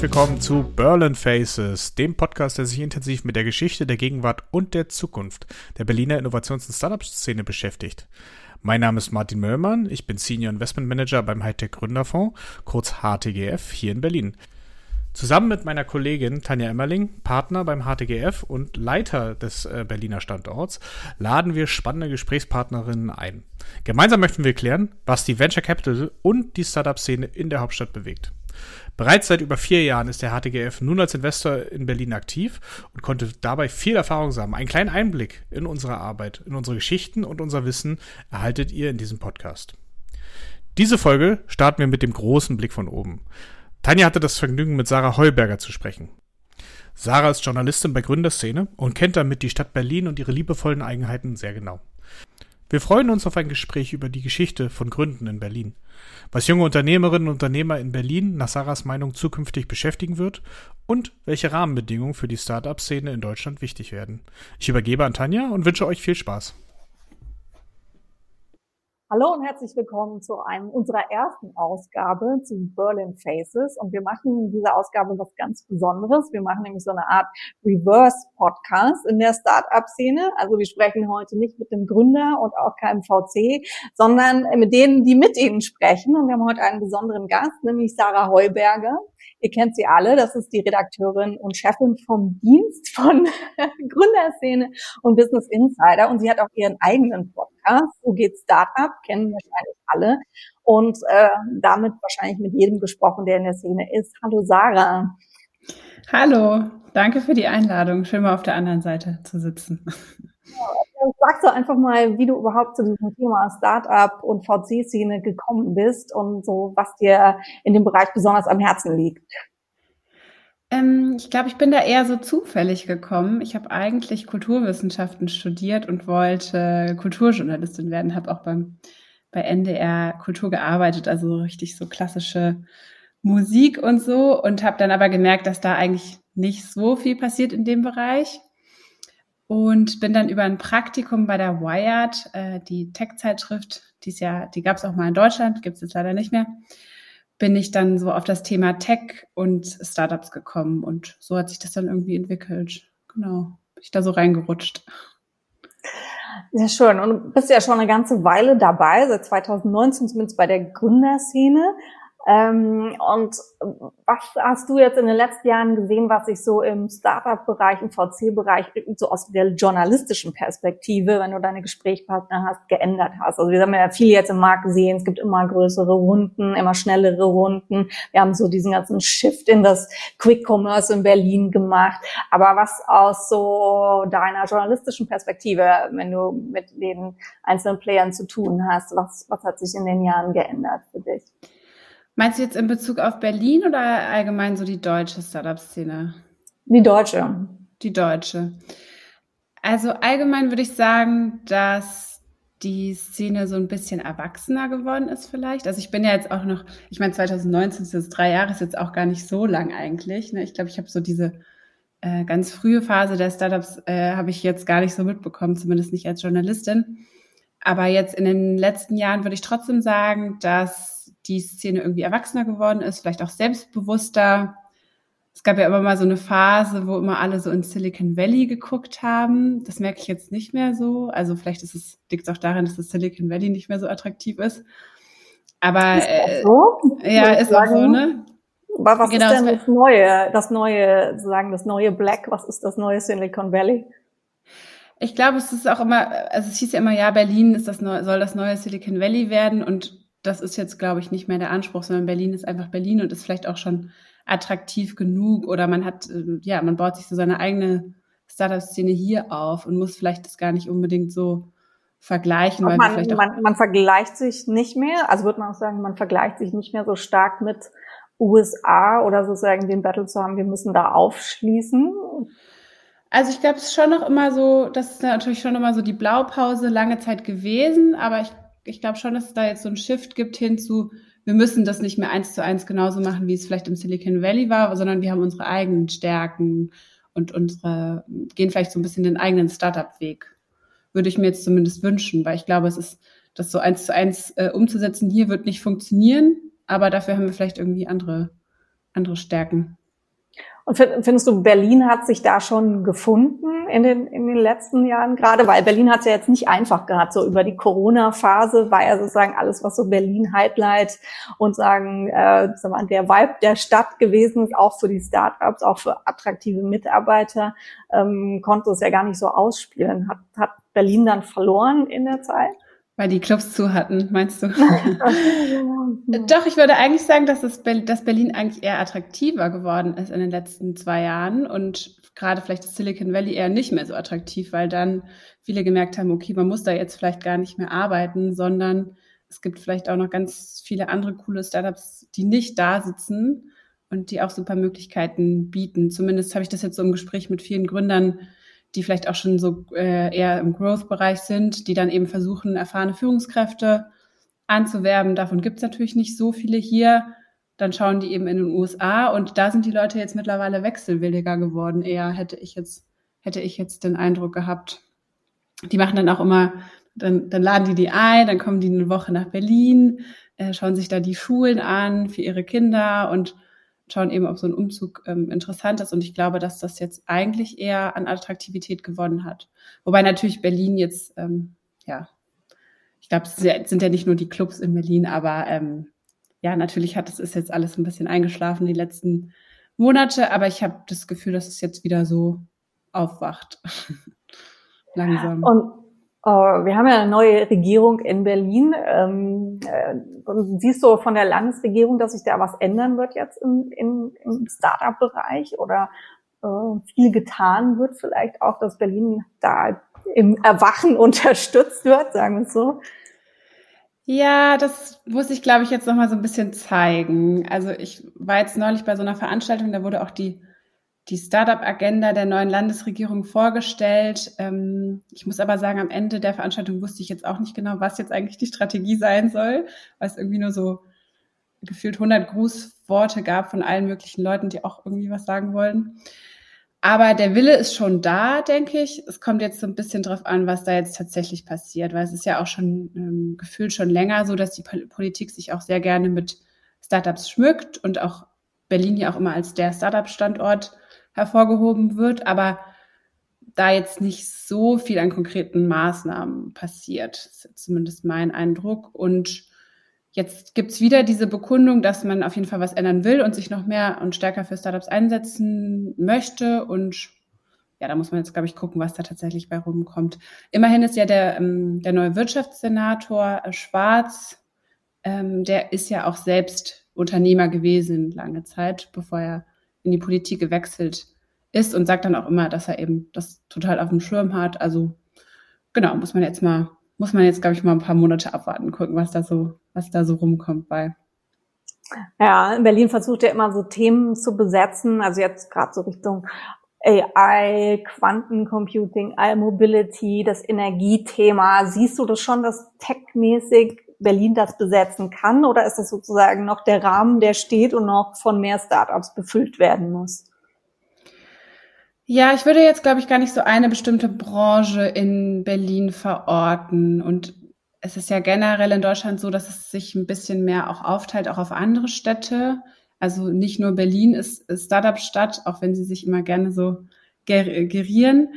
Willkommen zu Berlin Faces, dem Podcast, der sich intensiv mit der Geschichte, der Gegenwart und der Zukunft der Berliner Innovations- und Startup-Szene beschäftigt. Mein Name ist Martin Möllmann, ich bin Senior Investment Manager beim Hightech Gründerfonds, kurz HTGF, hier in Berlin. Zusammen mit meiner Kollegin Tanja Emmerling, Partner beim HTGF und Leiter des äh, Berliner Standorts, laden wir spannende Gesprächspartnerinnen ein. Gemeinsam möchten wir klären, was die Venture Capital und die Startup-Szene in der Hauptstadt bewegt. Bereits seit über vier Jahren ist der HTGF nun als Investor in Berlin aktiv und konnte dabei viel Erfahrung sammeln. Einen kleinen Einblick in unsere Arbeit, in unsere Geschichten und unser Wissen erhaltet ihr in diesem Podcast. Diese Folge starten wir mit dem großen Blick von oben. Tanja hatte das Vergnügen, mit Sarah Heuberger zu sprechen. Sarah ist Journalistin bei Gründerszene und kennt damit die Stadt Berlin und ihre liebevollen Eigenheiten sehr genau. Wir freuen uns auf ein Gespräch über die Geschichte von Gründen in Berlin, was junge Unternehmerinnen und Unternehmer in Berlin nach Sarahs Meinung zukünftig beschäftigen wird und welche Rahmenbedingungen für die Start-up-Szene in Deutschland wichtig werden. Ich übergebe an Tanja und wünsche euch viel Spaß. Hallo und herzlich willkommen zu einem unserer ersten Ausgabe zu Berlin Faces. Und wir machen in dieser Ausgabe was ganz Besonderes. Wir machen nämlich so eine Art Reverse Podcast in der Startup-Szene. Also wir sprechen heute nicht mit dem Gründer und auch keinem VC, sondern mit denen, die mit ihnen sprechen. Und wir haben heute einen besonderen Gast, nämlich Sarah Heuberger. Ihr kennt sie alle. Das ist die Redakteurin und Chefin vom Dienst von Gründerszene und Business Insider. Und sie hat auch ihren eigenen Podcast. So geht Startup, kennen wahrscheinlich alle. Und äh, damit wahrscheinlich mit jedem gesprochen, der in der Szene ist. Hallo Sarah. Hallo, danke für die Einladung. Schön mal auf der anderen Seite zu sitzen. Sag doch einfach mal, wie du überhaupt zu diesem Thema Startup und VC-Szene gekommen bist und so, was dir in dem Bereich besonders am Herzen liegt. Ähm, ich glaube, ich bin da eher so zufällig gekommen. Ich habe eigentlich Kulturwissenschaften studiert und wollte Kulturjournalistin werden, habe auch beim, bei NDR Kultur gearbeitet, also richtig so klassische Musik und so und habe dann aber gemerkt, dass da eigentlich nicht so viel passiert in dem Bereich und bin dann über ein Praktikum bei der Wired, äh, die Tech-Zeitschrift, die ja, die gab es auch mal in Deutschland, gibt es jetzt leider nicht mehr, bin ich dann so auf das Thema Tech und Startups gekommen und so hat sich das dann irgendwie entwickelt. Genau, bin ich da so reingerutscht. Sehr schön. Und bist ja schon eine ganze Weile dabei, seit 2019 zumindest bei der Gründerszene. Ähm, und was hast du jetzt in den letzten Jahren gesehen, was sich so im Startup-Bereich, im VC-Bereich, so aus der journalistischen Perspektive, wenn du deine Gesprächspartner hast, geändert hast? Also wir haben ja viel jetzt im Markt gesehen, es gibt immer größere Runden, immer schnellere Runden. Wir haben so diesen ganzen Shift in das Quick Commerce in Berlin gemacht. Aber was aus so deiner journalistischen Perspektive, wenn du mit den einzelnen Playern zu tun hast, was, was hat sich in den Jahren geändert für dich? Meinst du jetzt in Bezug auf Berlin oder allgemein so die deutsche Startup-Szene? Die deutsche. Die deutsche. Also allgemein würde ich sagen, dass die Szene so ein bisschen erwachsener geworden ist vielleicht. Also ich bin ja jetzt auch noch, ich meine 2019 ist jetzt drei Jahre, ist jetzt auch gar nicht so lang eigentlich. Ne? Ich glaube, ich habe so diese äh, ganz frühe Phase der Startups äh, habe ich jetzt gar nicht so mitbekommen, zumindest nicht als Journalistin. Aber jetzt in den letzten Jahren würde ich trotzdem sagen, dass die Szene irgendwie erwachsener geworden ist, vielleicht auch selbstbewusster. Es gab ja immer mal so eine Phase, wo immer alle so in Silicon Valley geguckt haben. Das merke ich jetzt nicht mehr so. Also vielleicht ist es, liegt es auch daran, dass das Silicon Valley nicht mehr so attraktiv ist. Aber ist äh, so? ja, ist sagen, auch so, ne? Aber was genau, ist denn das neue, das neue, sozusagen das neue Black? Was ist das neue Silicon Valley? Ich glaube, es ist auch immer, also es hieß ja immer, ja, Berlin ist das soll das neue Silicon Valley werden und das ist jetzt, glaube ich, nicht mehr der Anspruch, sondern Berlin ist einfach Berlin und ist vielleicht auch schon attraktiv genug oder man hat, äh, ja, man baut sich so seine eigene Startup-Szene hier auf und muss vielleicht das gar nicht unbedingt so vergleichen. Weil man, vielleicht man, man vergleicht sich nicht mehr, also würde man auch sagen, man vergleicht sich nicht mehr so stark mit USA oder sozusagen den Battle zu haben, wir müssen da aufschließen. Also ich glaube, es ist schon noch immer so, das ist natürlich schon immer so die Blaupause lange Zeit gewesen, aber ich ich glaube schon, dass es da jetzt so einen Shift gibt hin zu, wir müssen das nicht mehr eins zu eins genauso machen, wie es vielleicht im Silicon Valley war, sondern wir haben unsere eigenen Stärken und unsere, gehen vielleicht so ein bisschen den eigenen Startup-Weg. Würde ich mir jetzt zumindest wünschen, weil ich glaube, es ist, das so eins zu eins äh, umzusetzen hier wird nicht funktionieren, aber dafür haben wir vielleicht irgendwie andere andere Stärken. Und findest du, Berlin hat sich da schon gefunden in den, in den letzten Jahren gerade? Weil Berlin hat es ja jetzt nicht einfach gehabt. So über die Corona-Phase war ja sozusagen alles, was so Berlin Highlight und sagen, äh, sagen wir, der Vibe der Stadt gewesen ist, auch für die Startups, auch für attraktive Mitarbeiter, ähm, konnte es ja gar nicht so ausspielen. Hat, hat Berlin dann verloren in der Zeit? Weil die Clubs zu hatten, meinst du? Doch, ich würde eigentlich sagen, dass, es, dass Berlin eigentlich eher attraktiver geworden ist in den letzten zwei Jahren und gerade vielleicht das Silicon Valley eher nicht mehr so attraktiv, weil dann viele gemerkt haben, okay, man muss da jetzt vielleicht gar nicht mehr arbeiten, sondern es gibt vielleicht auch noch ganz viele andere coole Startups, die nicht da sitzen und die auch super Möglichkeiten bieten. Zumindest habe ich das jetzt so im Gespräch mit vielen Gründern die vielleicht auch schon so äh, eher im Growth-Bereich sind, die dann eben versuchen, erfahrene Führungskräfte anzuwerben. Davon gibt es natürlich nicht so viele hier. Dann schauen die eben in den USA und da sind die Leute jetzt mittlerweile wechselwilliger geworden. Eher hätte ich jetzt, hätte ich jetzt den Eindruck gehabt. Die machen dann auch immer, dann, dann laden die die ein, dann kommen die eine Woche nach Berlin, äh, schauen sich da die Schulen an für ihre Kinder und schauen eben, ob so ein Umzug ähm, interessant ist. Und ich glaube, dass das jetzt eigentlich eher an Attraktivität gewonnen hat. Wobei natürlich Berlin jetzt, ähm, ja, ich glaube, es sind ja nicht nur die Clubs in Berlin, aber ähm, ja, natürlich hat es ist jetzt alles ein bisschen eingeschlafen die letzten Monate, aber ich habe das Gefühl, dass es jetzt wieder so aufwacht. Langsam. Und wir haben ja eine neue Regierung in Berlin. Ähm, äh, siehst du von der Landesregierung, dass sich da was ändern wird jetzt im, im, im Startup-Bereich oder äh, viel getan wird vielleicht auch, dass Berlin da im Erwachen unterstützt wird, sagen wir es so? Ja, das muss ich, glaube ich, jetzt nochmal so ein bisschen zeigen. Also ich war jetzt neulich bei so einer Veranstaltung, da wurde auch die die Startup-Agenda der neuen Landesregierung vorgestellt. Ähm, ich muss aber sagen, am Ende der Veranstaltung wusste ich jetzt auch nicht genau, was jetzt eigentlich die Strategie sein soll, weil es irgendwie nur so gefühlt 100 Grußworte gab von allen möglichen Leuten, die auch irgendwie was sagen wollen. Aber der Wille ist schon da, denke ich. Es kommt jetzt so ein bisschen drauf an, was da jetzt tatsächlich passiert, weil es ist ja auch schon ähm, gefühlt schon länger so, dass die Politik sich auch sehr gerne mit Startups schmückt und auch Berlin ja auch immer als der Startup-Standort hervorgehoben wird, aber da jetzt nicht so viel an konkreten Maßnahmen passiert. Das ist zumindest mein Eindruck. Und jetzt gibt's wieder diese Bekundung, dass man auf jeden Fall was ändern will und sich noch mehr und stärker für Startups einsetzen möchte. Und ja, da muss man jetzt, glaube ich, gucken, was da tatsächlich bei rumkommt. Immerhin ist ja der, ähm, der neue Wirtschaftssenator äh, Schwarz, ähm, der ist ja auch selbst Unternehmer gewesen lange Zeit, bevor er in die Politik gewechselt ist und sagt dann auch immer, dass er eben das total auf dem Schirm hat. Also genau, muss man jetzt mal, muss man jetzt, glaube ich, mal ein paar Monate abwarten, gucken, was da so, was da so rumkommt bei. Ja, in Berlin versucht er immer so Themen zu besetzen, also jetzt gerade so Richtung AI, Quantencomputing, I-Mobility, das Energiethema. Siehst du das schon, dass techmäßig Berlin das besetzen kann oder ist das sozusagen noch der Rahmen, der steht und noch von mehr Startups befüllt werden muss? Ja, ich würde jetzt, glaube ich, gar nicht so eine bestimmte Branche in Berlin verorten. Und es ist ja generell in Deutschland so, dass es sich ein bisschen mehr auch aufteilt, auch auf andere Städte. Also nicht nur Berlin ist Startup-Stadt, auch wenn sie sich immer gerne so gerieren.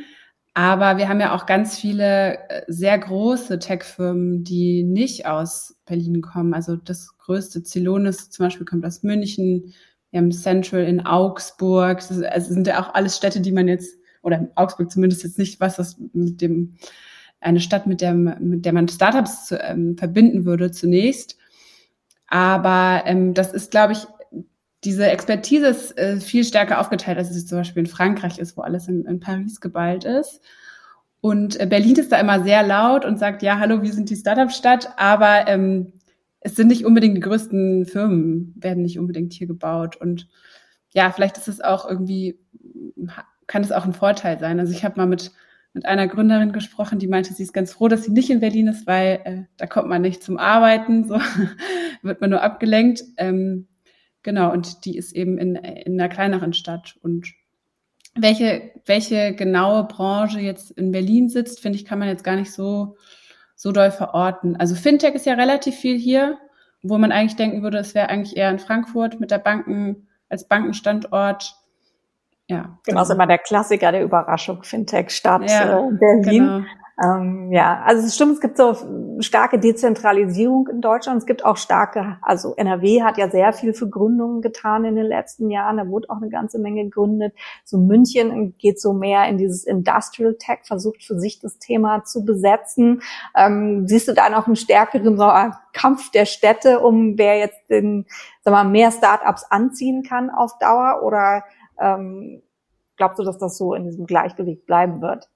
Aber wir haben ja auch ganz viele äh, sehr große Tech-Firmen, die nicht aus Berlin kommen. Also das größte Celonis zum Beispiel kommt aus München. Wir haben Central in Augsburg. Das also sind ja auch alles Städte, die man jetzt, oder Augsburg zumindest jetzt nicht, was das mit dem, eine Stadt, mit der, mit der man Startups zu, ähm, verbinden würde zunächst. Aber ähm, das ist, glaube ich, diese Expertise ist äh, viel stärker aufgeteilt, als es zum Beispiel in Frankreich ist, wo alles in, in Paris geballt ist. Und äh, Berlin ist da immer sehr laut und sagt, ja, hallo, wir sind die Startup-Stadt, aber ähm, es sind nicht unbedingt die größten Firmen, werden nicht unbedingt hier gebaut. Und ja, vielleicht ist es auch irgendwie, kann es auch ein Vorteil sein. Also ich habe mal mit, mit einer Gründerin gesprochen, die meinte, sie ist ganz froh, dass sie nicht in Berlin ist, weil äh, da kommt man nicht zum Arbeiten, so wird man nur abgelenkt. Ähm, Genau, und die ist eben in, in einer kleineren Stadt. Und welche, welche genaue Branche jetzt in Berlin sitzt, finde ich, kann man jetzt gar nicht so, so doll verorten. Also Fintech ist ja relativ viel hier, wo man eigentlich denken würde, es wäre eigentlich eher in Frankfurt mit der Banken, als Bankenstandort. Ja. Genau, ist immer der Klassiker der Überraschung, Fintech-Stadt ja, äh, Berlin. Genau. Ähm, ja, also es stimmt, es gibt so starke Dezentralisierung in Deutschland. Es gibt auch starke, also NRW hat ja sehr viel für Gründungen getan in den letzten Jahren. Da wurde auch eine ganze Menge gegründet. So München geht so mehr in dieses Industrial Tech, versucht für sich das Thema zu besetzen. Ähm, siehst du da noch einen stärkeren so, Kampf der Städte, um wer jetzt den, sag mal, mehr Startups anziehen kann auf Dauer? Oder ähm, glaubst du, dass das so in diesem Gleichgewicht bleiben wird?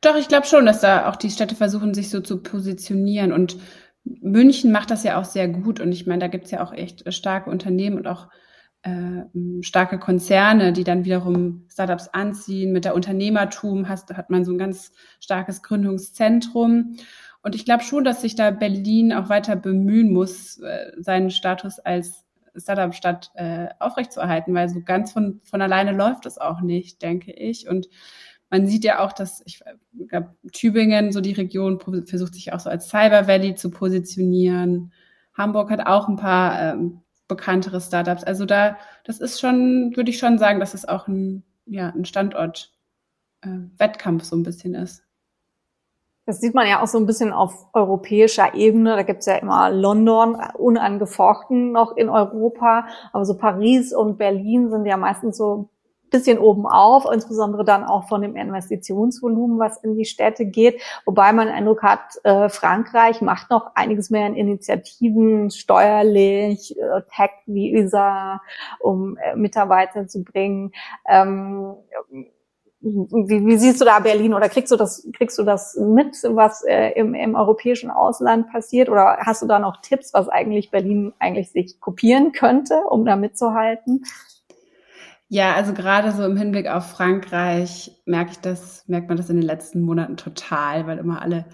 Doch, ich glaube schon, dass da auch die Städte versuchen, sich so zu positionieren. Und München macht das ja auch sehr gut. Und ich meine, da gibt es ja auch echt starke Unternehmen und auch äh, starke Konzerne, die dann wiederum Startups anziehen. Mit der Unternehmertum hast, hat man so ein ganz starkes Gründungszentrum. Und ich glaube schon, dass sich da Berlin auch weiter bemühen muss, äh, seinen Status als Startup-Stadt äh, aufrechtzuerhalten, weil so ganz von, von alleine läuft es auch nicht, denke ich. Und man sieht ja auch, dass ich glaube, Tübingen, so die Region, versucht sich auch so als Cyber Valley zu positionieren. Hamburg hat auch ein paar ähm, bekanntere Startups. Also da, das ist schon, würde ich schon sagen, dass es auch ein, ja, ein Standort äh, Wettkampf so ein bisschen ist. Das sieht man ja auch so ein bisschen auf europäischer Ebene. Da gibt's ja immer London, unangefochten noch in Europa. Aber so Paris und Berlin sind ja meistens so bisschen oben auf, insbesondere dann auch von dem Investitionsvolumen, was in die Städte geht. Wobei man Eindruck hat, äh, Frankreich macht noch einiges mehr in Initiativen, steuerlich, äh, Tech, Visa, um äh, Mitarbeiter zu bringen. Ähm, wie, wie siehst du da Berlin oder kriegst du das, kriegst du das mit, was äh, im, im europäischen Ausland passiert? Oder hast du da noch Tipps, was eigentlich Berlin eigentlich sich kopieren könnte, um da mitzuhalten? Ja, also gerade so im Hinblick auf Frankreich merke ich das, merkt man das in den letzten Monaten total, weil immer alle,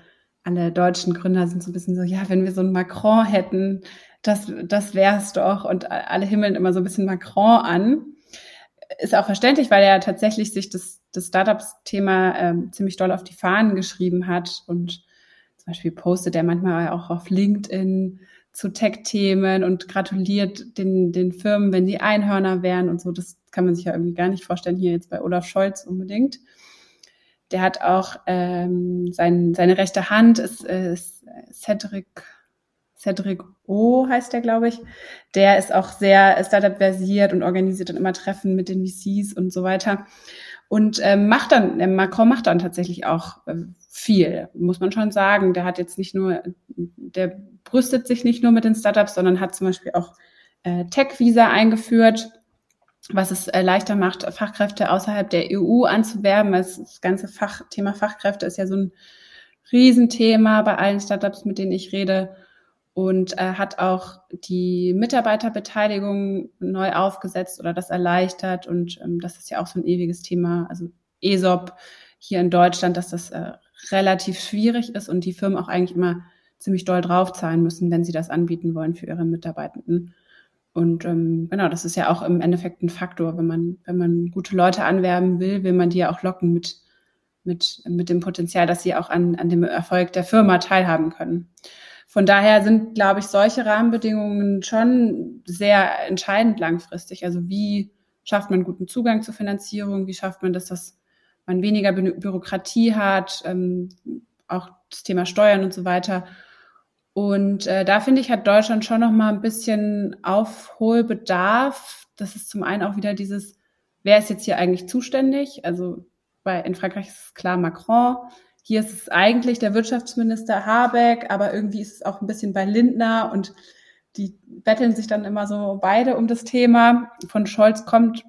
alle deutschen Gründer sind so ein bisschen so, ja, wenn wir so einen Macron hätten, das, das wär's doch. Und alle himmeln immer so ein bisschen Macron an. Ist auch verständlich, weil er tatsächlich sich das, das Startups-Thema ähm, ziemlich doll auf die Fahnen geschrieben hat und zum Beispiel postet er manchmal auch auf LinkedIn zu Tech-Themen und gratuliert den, den Firmen, wenn die Einhörner wären und so. Das kann man sich ja irgendwie gar nicht vorstellen, hier jetzt bei Olaf Scholz unbedingt. Der hat auch ähm, sein, seine rechte Hand, ist, ist Cedric, Cedric O heißt der, glaube ich. Der ist auch sehr Startup-versiert und organisiert dann immer Treffen mit den VCs und so weiter. Und ähm, macht dann, äh, Macron macht dann tatsächlich auch äh, viel, muss man schon sagen. Der hat jetzt nicht nur, der brüstet sich nicht nur mit den Startups, sondern hat zum Beispiel auch äh, Tech-Visa eingeführt, was es äh, leichter macht, Fachkräfte außerhalb der EU anzuwerben. Das ganze Fach, Thema Fachkräfte ist ja so ein Riesenthema bei allen Startups, mit denen ich rede. Und äh, hat auch die Mitarbeiterbeteiligung neu aufgesetzt oder das erleichtert. Und ähm, das ist ja auch so ein ewiges Thema. Also ESOP hier in Deutschland, dass das äh, relativ schwierig ist und die Firmen auch eigentlich immer ziemlich doll draufzahlen müssen, wenn sie das anbieten wollen für ihre Mitarbeitenden. Und ähm, genau, das ist ja auch im Endeffekt ein Faktor. Wenn man, wenn man gute Leute anwerben will, will man die ja auch locken mit, mit, mit dem Potenzial, dass sie auch an, an dem Erfolg der Firma teilhaben können. Von daher sind, glaube ich, solche Rahmenbedingungen schon sehr entscheidend langfristig. Also wie schafft man guten Zugang zur Finanzierung? Wie schafft man, dass das man weniger Bü Bürokratie hat, ähm, auch das Thema Steuern und so weiter. Und äh, da finde ich, hat Deutschland schon noch mal ein bisschen Aufholbedarf. Das ist zum einen auch wieder dieses, wer ist jetzt hier eigentlich zuständig? Also bei, in Frankreich ist es klar Macron. Hier ist es eigentlich der Wirtschaftsminister Habeck, aber irgendwie ist es auch ein bisschen bei Lindner und die betteln sich dann immer so beide um das Thema. Von Scholz kommt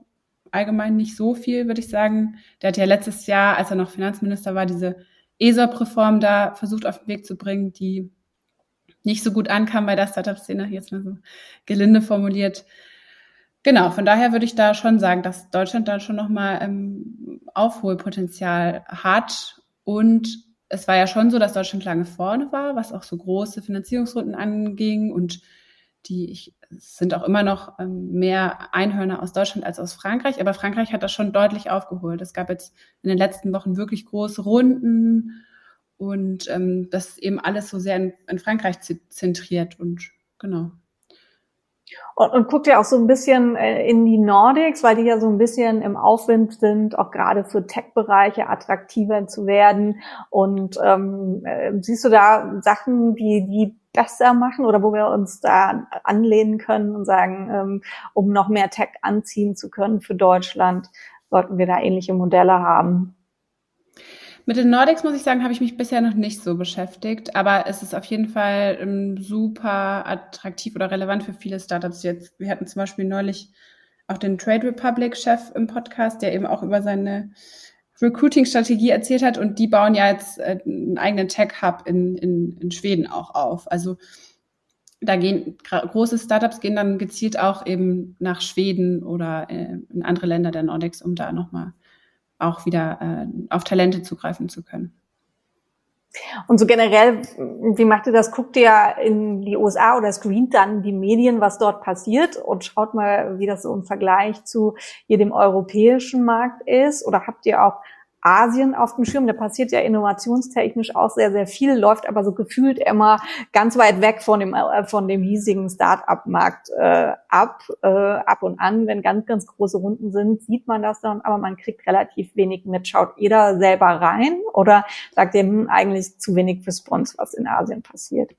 allgemein nicht so viel, würde ich sagen. Der hat ja letztes Jahr, als er noch Finanzminister war, diese ESOP-Reform da versucht auf den Weg zu bringen, die nicht so gut ankam bei der Startup-Szene, jetzt mal so gelinde formuliert. Genau, von daher würde ich da schon sagen, dass Deutschland da schon nochmal ähm, Aufholpotenzial hat. Und es war ja schon so, dass Deutschland lange vorne war, was auch so große Finanzierungsrunden anging und die ich, sind auch immer noch ähm, mehr Einhörner aus Deutschland als aus Frankreich, aber Frankreich hat das schon deutlich aufgeholt. Es gab jetzt in den letzten Wochen wirklich große Runden und ähm, das ist eben alles so sehr in, in Frankreich zentriert und genau. Und, und guckt ja auch so ein bisschen äh, in die Nordics, weil die ja so ein bisschen im Aufwind sind, auch gerade für Tech-Bereiche attraktiver zu werden. Und ähm, äh, siehst du da Sachen, die die besser machen oder wo wir uns da anlehnen können und sagen, ähm, um noch mehr Tech anziehen zu können für Deutschland, sollten wir da ähnliche Modelle haben? Mit den Nordics muss ich sagen, habe ich mich bisher noch nicht so beschäftigt, aber es ist auf jeden Fall um, super attraktiv oder relevant für viele Startups jetzt. Wir hatten zum Beispiel neulich auch den Trade Republic Chef im Podcast, der eben auch über seine Recruiting-Strategie erzählt hat und die bauen ja jetzt äh, einen eigenen Tech-Hub in, in, in Schweden auch auf. Also da gehen große Startups gehen dann gezielt auch eben nach Schweden oder äh, in andere Länder der Nordics, um da nochmal auch wieder äh, auf Talente zugreifen zu können. Und so generell, wie macht ihr das? Guckt ihr in die USA oder screent dann die Medien, was dort passiert und schaut mal, wie das so im Vergleich zu hier dem europäischen Markt ist? Oder habt ihr auch Asien auf dem Schirm. Da passiert ja innovationstechnisch auch sehr, sehr viel, läuft aber so gefühlt immer ganz weit weg von dem, äh, von dem hiesigen Start-up-Markt äh, ab, äh, ab und an. Wenn ganz, ganz große Runden sind, sieht man das dann, aber man kriegt relativ wenig mit. Schaut jeder selber rein oder sagt ihr hm, eigentlich zu wenig Response, was in Asien passiert?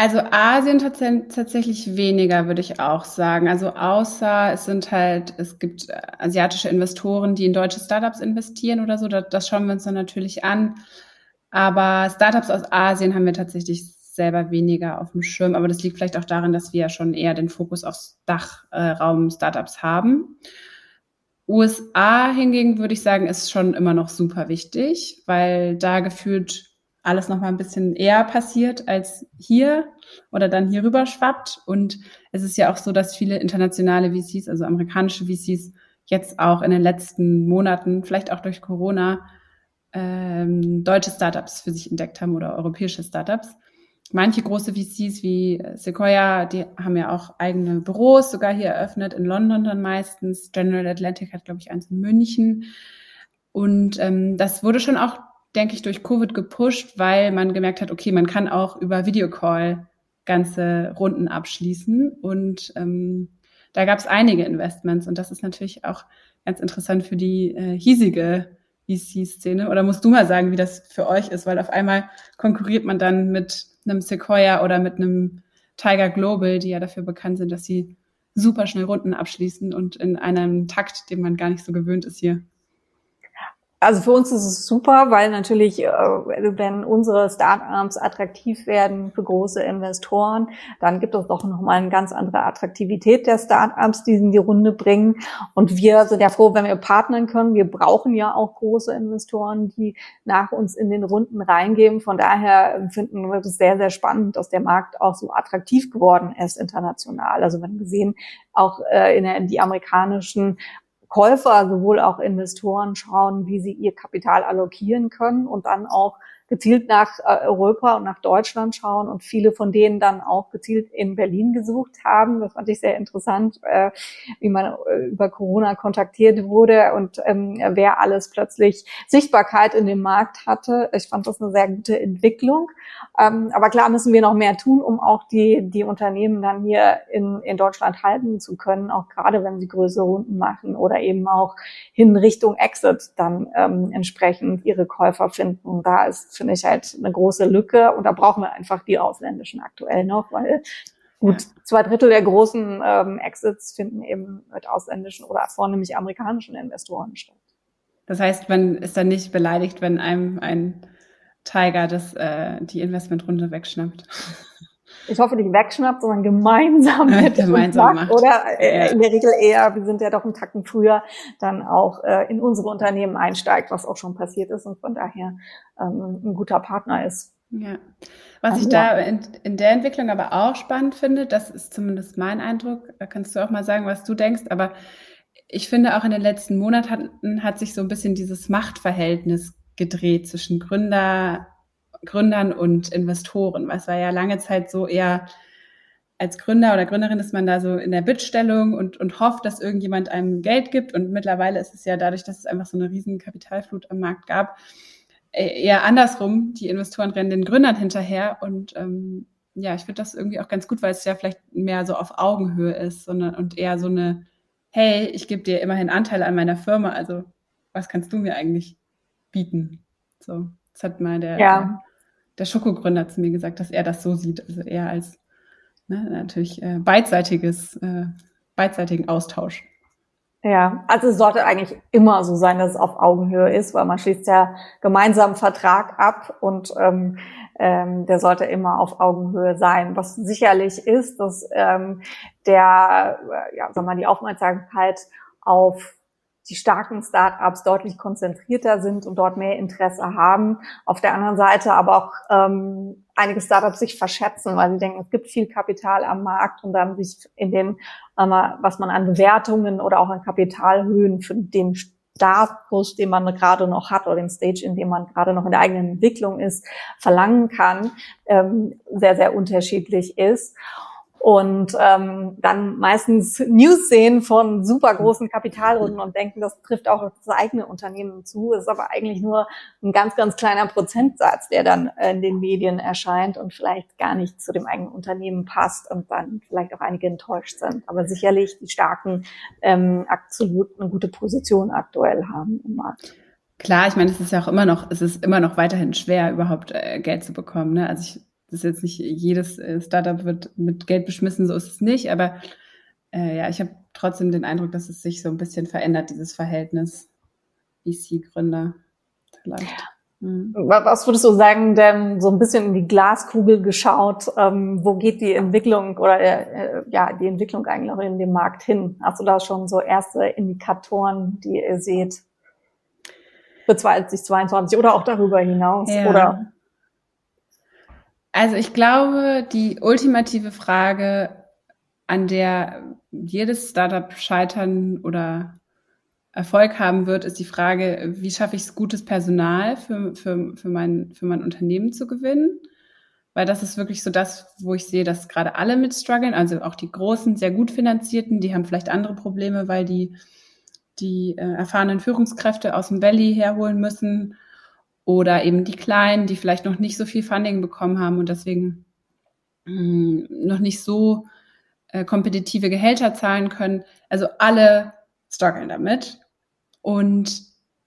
Also Asien tatsächlich weniger, würde ich auch sagen. Also außer es sind halt, es gibt äh, asiatische Investoren, die in deutsche Startups investieren oder so. Das, schauen wir uns dann natürlich an. Aber Startups aus Asien haben wir tatsächlich selber weniger auf dem Schirm. Aber das liegt vielleicht auch daran, dass wir ja schon eher den Fokus aufs Dachraum Startups haben. USA hingegen würde ich sagen, ist schon immer noch super wichtig, weil da gefühlt alles noch mal ein bisschen eher passiert als hier oder dann hier rüber schwappt. Und es ist ja auch so, dass viele internationale VCs, also amerikanische VCs, jetzt auch in den letzten Monaten, vielleicht auch durch Corona, ähm, deutsche Startups für sich entdeckt haben oder europäische Startups. Manche große VCs wie Sequoia, die haben ja auch eigene Büros sogar hier eröffnet, in London dann meistens. General Atlantic hat, glaube ich, eins in München. Und ähm, das wurde schon auch denke ich, durch Covid gepusht, weil man gemerkt hat, okay, man kann auch über Videocall ganze Runden abschließen. Und ähm, da gab es einige Investments und das ist natürlich auch ganz interessant für die äh, hiesige VC-Szene. Oder musst du mal sagen, wie das für euch ist? Weil auf einmal konkurriert man dann mit einem Sequoia oder mit einem Tiger Global, die ja dafür bekannt sind, dass sie super schnell Runden abschließen und in einem Takt, den man gar nicht so gewöhnt ist hier. Also für uns ist es super, weil natürlich, äh, wenn unsere Startups attraktiv werden für große Investoren, dann gibt es doch nochmal eine ganz andere Attraktivität der Startups, die in die Runde bringen. Und wir sind ja froh, wenn wir partnern können. Wir brauchen ja auch große Investoren, die nach uns in den Runden reingeben. Von daher finden wir das sehr, sehr spannend, dass der Markt auch so attraktiv geworden ist international. Also wenn gesehen, auch äh, in die amerikanischen Käufer, sowohl auch Investoren schauen, wie sie ihr Kapital allokieren können und dann auch gezielt nach äh, Europa und nach Deutschland schauen und viele von denen dann auch gezielt in Berlin gesucht haben. Das fand ich sehr interessant, äh, wie man äh, über Corona kontaktiert wurde und ähm, wer alles plötzlich Sichtbarkeit in dem Markt hatte. Ich fand das eine sehr gute Entwicklung. Ähm, aber klar müssen wir noch mehr tun, um auch die, die Unternehmen dann hier in, in Deutschland halten zu können, auch gerade wenn sie größere Runden machen oder eben auch hin Richtung Exit dann ähm, entsprechend ihre Käufer finden. Da ist finde ich halt eine große Lücke und da brauchen wir einfach die ausländischen aktuell noch, weil gut zwei Drittel der großen ähm, Exits finden eben mit ausländischen oder vornehmlich amerikanischen Investoren statt. Das heißt, man ist dann nicht beleidigt, wenn einem ein Tiger das, äh, die Investmentrunde wegschnappt. Ich hoffe nicht wegschnappt, sondern gemeinsam mit gemeinsam macht. Oder äh, in der Regel eher, wir sind ja doch einen Tacken früher, dann auch äh, in unsere Unternehmen einsteigt, was auch schon passiert ist und von daher ähm, ein guter Partner ist. Ja. Was also, ich da in, in, der Entwicklung aber auch spannend finde, das ist zumindest mein Eindruck, da kannst du auch mal sagen, was du denkst, aber ich finde auch in den letzten Monaten hat sich so ein bisschen dieses Machtverhältnis gedreht zwischen Gründer, Gründern und Investoren. Was war ja lange Zeit so eher als Gründer oder Gründerin ist man da so in der Bittstellung und, und hofft, dass irgendjemand einem Geld gibt. Und mittlerweile ist es ja dadurch, dass es einfach so eine riesen Kapitalflut am Markt gab, e-, eher andersrum. Die Investoren rennen den Gründern hinterher und ähm, ja, ich finde das irgendwie auch ganz gut, weil es ja vielleicht mehr so auf Augenhöhe ist, sondern und eher so eine, hey, ich gebe dir immerhin Anteile an meiner Firma, also was kannst du mir eigentlich bieten? So, das hat mal der, ja. Der, der Schokogründer zu mir gesagt, dass er das so sieht, also eher als ne, natürlich äh, beidseitiges, äh, beidseitigen Austausch. Ja, also es sollte eigentlich immer so sein, dass es auf Augenhöhe ist, weil man schließt ja gemeinsam Vertrag ab und ähm, ähm, der sollte immer auf Augenhöhe sein. Was sicherlich ist, dass ähm, der, äh, ja, sag mal, die Aufmerksamkeit auf die starken Startups deutlich konzentrierter sind und dort mehr Interesse haben. Auf der anderen Seite aber auch ähm, einige Startups sich verschätzen, weil sie denken, es gibt viel Kapital am Markt und dann sich in den, ähm, was man an Bewertungen oder auch an Kapitalhöhen für den Status, den man gerade noch hat oder den Stage, in dem man gerade noch in der eigenen Entwicklung ist, verlangen kann, ähm, sehr, sehr unterschiedlich ist und ähm, dann meistens News sehen von super großen Kapitalrunden und denken, das trifft auch das eigene Unternehmen zu. Es ist aber eigentlich nur ein ganz, ganz kleiner Prozentsatz, der dann in den Medien erscheint und vielleicht gar nicht zu dem eigenen Unternehmen passt und dann vielleicht auch einige enttäuscht sind. Aber sicherlich die Starken ähm, absolut eine gute Position aktuell haben im Markt. Klar, ich meine, es ist ja auch immer noch, es ist immer noch weiterhin schwer, überhaupt äh, Geld zu bekommen. Ne? Also ich das ist jetzt nicht jedes äh, Startup wird mit Geld beschmissen, so ist es nicht, aber äh, ja, ich habe trotzdem den Eindruck, dass es sich so ein bisschen verändert, dieses Verhältnis VC-Gründer vielleicht. Mhm. Was würdest du sagen, denn so ein bisschen in die Glaskugel geschaut, ähm, wo geht die Entwicklung oder äh, ja die Entwicklung eigentlich auch in dem Markt hin? Hast du da schon so erste Indikatoren, die ihr seht für 2022 oder auch darüber hinaus? Ja. Oder also ich glaube, die ultimative Frage, an der jedes Startup scheitern oder Erfolg haben wird, ist die Frage, wie schaffe ich es, gutes Personal für, für, für, mein, für mein Unternehmen zu gewinnen? Weil das ist wirklich so das, wo ich sehe, dass gerade alle mit strugglen, also auch die großen, sehr gut finanzierten, die haben vielleicht andere Probleme, weil die die äh, erfahrenen Führungskräfte aus dem Valley herholen müssen oder eben die Kleinen, die vielleicht noch nicht so viel Funding bekommen haben und deswegen mh, hm, noch nicht so äh, kompetitive Gehälter zahlen können. Also alle strugglen damit. Und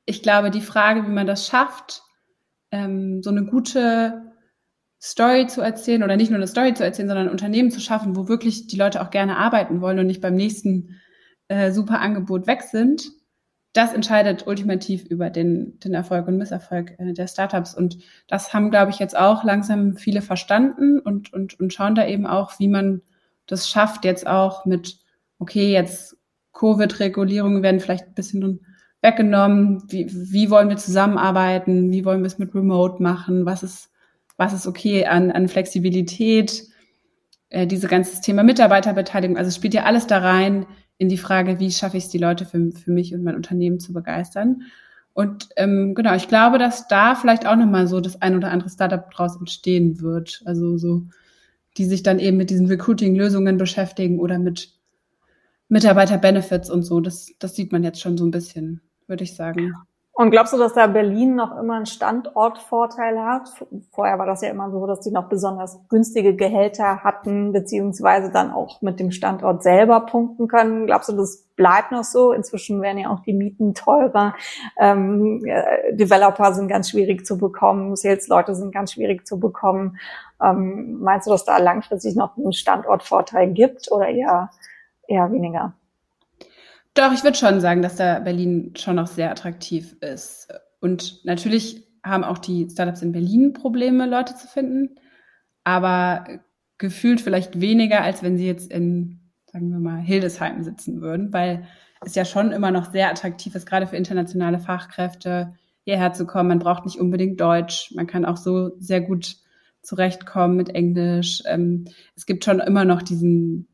ich glaube, die Frage, wie man das schafft, ähm, so eine gute Story zu erzählen oder nicht nur eine Story zu erzählen, sondern ein Unternehmen zu schaffen, wo wirklich die Leute auch gerne arbeiten wollen und nicht beim nächsten äh, super Angebot weg sind, das entscheidet ultimativ über den, den Erfolg und Misserfolg äh, der Startups. Und das haben, glaube ich, jetzt auch langsam viele verstanden und, und, und schauen da eben auch, wie man das schafft, jetzt auch mit, okay, jetzt Covid-Regulierungen werden vielleicht ein bisschen weggenommen. Wie, wie wollen wir zusammenarbeiten? Wie wollen wir es mit Remote machen? Was ist, was ist okay an, an Flexibilität? Äh, diese ganze Thema Mitarbeiterbeteiligung. Also es spielt ja alles da rein, in die Frage, wie schaffe ich es, die Leute für, für mich und mein Unternehmen zu begeistern. Und ähm, genau, ich glaube, dass da vielleicht auch nochmal so das ein oder andere Startup draus entstehen wird. Also so, die sich dann eben mit diesen Recruiting-Lösungen beschäftigen oder mit Mitarbeiter-Benefits und so. Das, das sieht man jetzt schon so ein bisschen, würde ich sagen. Und glaubst du, dass da Berlin noch immer einen Standortvorteil hat? Vorher war das ja immer so, dass die noch besonders günstige Gehälter hatten, beziehungsweise dann auch mit dem Standort selber punkten können. Glaubst du, das bleibt noch so? Inzwischen werden ja auch die Mieten teurer. Ähm, äh, Developer sind ganz schwierig zu bekommen. Sales-Leute sind ganz schwierig zu bekommen. Ähm, meinst du, dass da langfristig noch einen Standortvorteil gibt oder eher, eher weniger? Doch, ich würde schon sagen, dass da Berlin schon noch sehr attraktiv ist. Und natürlich haben auch die Startups in Berlin Probleme, Leute zu finden, aber gefühlt vielleicht weniger, als wenn sie jetzt in, sagen wir mal, Hildesheim sitzen würden, weil es ja schon immer noch sehr attraktiv ist, gerade für internationale Fachkräfte hierher zu kommen. Man braucht nicht unbedingt Deutsch, man kann auch so sehr gut zurechtkommen mit Englisch. Ähm, es gibt schon immer noch diesen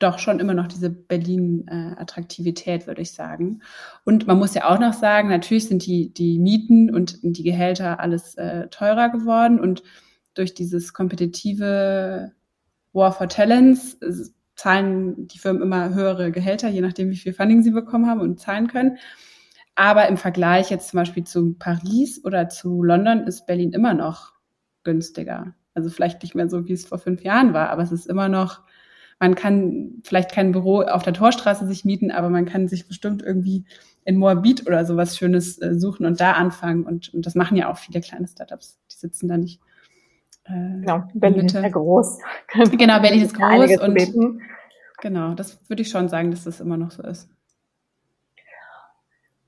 doch schon immer noch diese Berlin-Attraktivität, äh, würde ich sagen. Und man muss ja auch noch sagen, natürlich sind die, die Mieten und die Gehälter alles äh, teurer geworden und durch dieses kompetitive War for Talents äh, zahlen die Firmen immer höhere Gehälter, je nachdem, wie viel Funding sie bekommen haben und zahlen können. Aber im Vergleich jetzt zum Beispiel zu Paris oder zu London ist Berlin immer noch günstiger. Also vielleicht nicht mehr so, wie es vor fünf Jahren war, aber es ist immer noch, man kann vielleicht kein Büro auf der Torstraße sich mieten, aber man kann sich bestimmt irgendwie in Moabit oder sowas Schönes äh, suchen und da anfangen. Und, und das machen ja auch viele kleine Startups. Die sitzen da nicht. Äh, genau, Berlin ist ja groß. Genau, Berlin ist groß und beten. genau, das würde ich schon sagen, dass das immer noch so ist.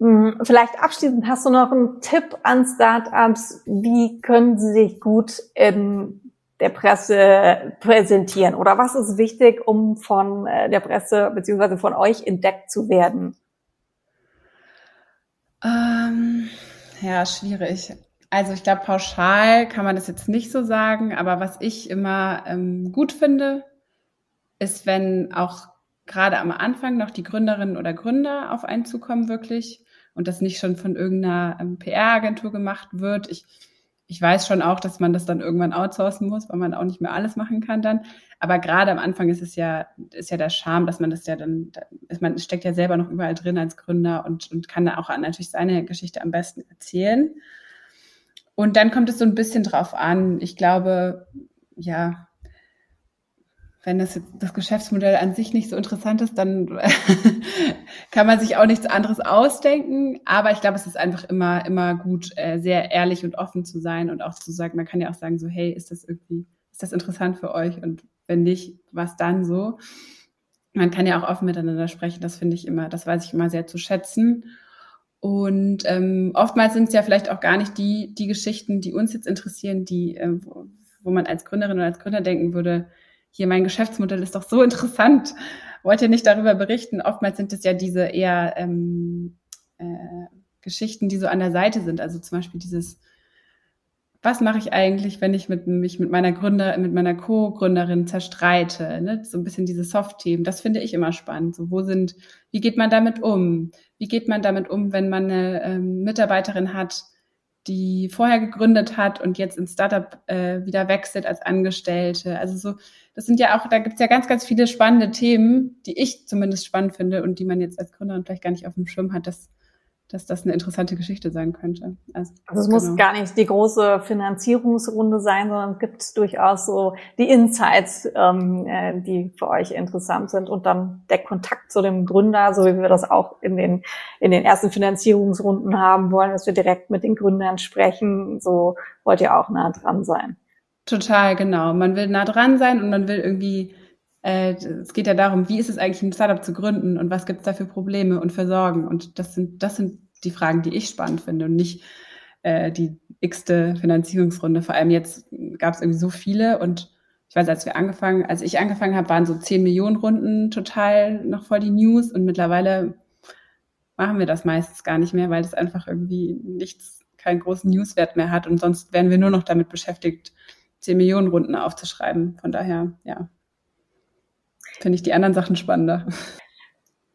Hm, vielleicht abschließend hast du noch einen Tipp an Startups. Wie können sie sich gut in der Presse präsentieren? Oder was ist wichtig, um von äh, der Presse beziehungsweise von euch entdeckt zu werden? Ähm, ja, schwierig. Also ich glaube, pauschal kann man das jetzt nicht so sagen, aber was ich immer ähm, gut finde, ist, wenn auch gerade am Anfang noch die Gründerinnen oder Gründer auf einen zukommen wirklich und das nicht schon von irgendeiner ähm, PR-Agentur gemacht wird. Ich ich weiß schon auch, dass man das dann irgendwann outsourcen muss, weil man auch nicht mehr alles machen kann dann. Aber gerade am Anfang ist es ja, ist ja der Charme, dass man das ja dann, man steckt ja selber noch überall drin als Gründer und, und kann da auch natürlich seine Geschichte am besten erzählen. Und dann kommt es so ein bisschen drauf an. Ich glaube, ja, wenn das, das Geschäftsmodell an sich nicht so interessant ist, dann kann man sich auch nichts anderes ausdenken. Aber ich glaube, es ist einfach immer, immer gut, äh, sehr ehrlich und offen zu sein und auch zu sagen, man kann ja auch sagen, so, hey, ist das irgendwie, ist das interessant für euch? Und wenn nicht, was dann so? Man kann ja auch offen miteinander sprechen. Das finde ich immer, das weiß ich immer sehr zu schätzen. Und ähm, oftmals sind es ja vielleicht auch gar nicht die, die Geschichten, die uns jetzt interessieren, die, äh, wo, wo man als Gründerin oder als Gründer denken würde, hier mein Geschäftsmodell ist doch so interessant, wollt ihr nicht darüber berichten? Oftmals sind es ja diese eher ähm, äh, Geschichten, die so an der Seite sind. Also zum Beispiel dieses, was mache ich eigentlich, wenn ich mit, mich mit meiner Gründer, mit meiner Co-Gründerin zerstreite? Ne? So ein bisschen diese Soft-Themen. Das finde ich immer spannend. So, wo sind, wie geht man damit um? Wie geht man damit um, wenn man eine ähm, Mitarbeiterin hat, die vorher gegründet hat und jetzt ins Startup äh, wieder wechselt als Angestellte. Also so, das sind ja auch, da gibt es ja ganz, ganz viele spannende Themen, die ich zumindest spannend finde und die man jetzt als Gründerin vielleicht gar nicht auf dem Schirm hat. Das dass das eine interessante Geschichte sein könnte. Also, also es genau. muss gar nicht die große Finanzierungsrunde sein, sondern es gibt durchaus so die Insights, ähm, äh, die für euch interessant sind und dann der Kontakt zu dem Gründer, so wie wir das auch in den in den ersten Finanzierungsrunden haben wollen, dass wir direkt mit den Gründern sprechen. So wollt ihr auch nah dran sein. Total, genau. Man will nah dran sein und man will irgendwie äh, es geht ja darum, wie ist es eigentlich, ein Startup zu gründen und was gibt es da für Probleme und für Sorgen? Und das sind, das sind die Fragen, die ich spannend finde und nicht äh, die x-te Finanzierungsrunde. Vor allem jetzt gab es irgendwie so viele und ich weiß, als wir angefangen, als ich angefangen habe, waren so 10 Millionen Runden total noch voll die News und mittlerweile machen wir das meistens gar nicht mehr, weil das einfach irgendwie nichts, keinen großen Newswert mehr hat und sonst wären wir nur noch damit beschäftigt, 10 Millionen Runden aufzuschreiben. Von daher, ja, finde ich die anderen Sachen spannender.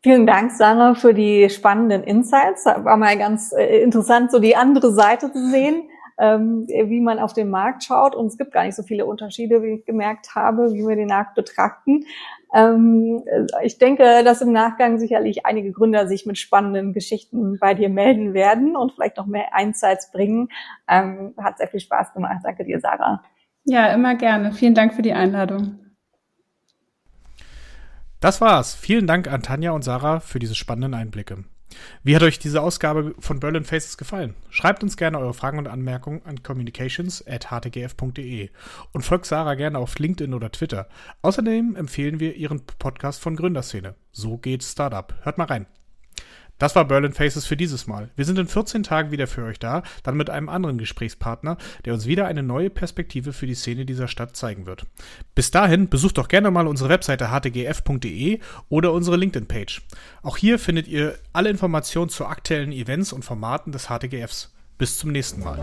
Vielen Dank, Sarah, für die spannenden Insights. War mal ganz äh, interessant, so die andere Seite zu sehen, ähm, wie man auf den Markt schaut. Und es gibt gar nicht so viele Unterschiede, wie ich gemerkt habe, wie wir den Markt betrachten. Ähm, ich denke, dass im Nachgang sicherlich einige Gründer sich mit spannenden Geschichten bei dir melden werden und vielleicht noch mehr Insights bringen. Ähm, hat sehr viel Spaß gemacht. Danke dir, Sarah. Ja, immer gerne. Vielen Dank für die Einladung. Das war's. Vielen Dank an Tanja und Sarah für diese spannenden Einblicke. Wie hat euch diese Ausgabe von Berlin Faces gefallen? Schreibt uns gerne eure Fragen und Anmerkungen an communications.htgf.de und folgt Sarah gerne auf LinkedIn oder Twitter. Außerdem empfehlen wir ihren Podcast von Gründerszene. So geht Startup. Hört mal rein. Das war Berlin Faces für dieses Mal. Wir sind in 14 Tagen wieder für euch da, dann mit einem anderen Gesprächspartner, der uns wieder eine neue Perspektive für die Szene dieser Stadt zeigen wird. Bis dahin besucht doch gerne mal unsere Webseite htgf.de oder unsere LinkedIn-Page. Auch hier findet ihr alle Informationen zu aktuellen Events und Formaten des HTGFs. Bis zum nächsten Mal.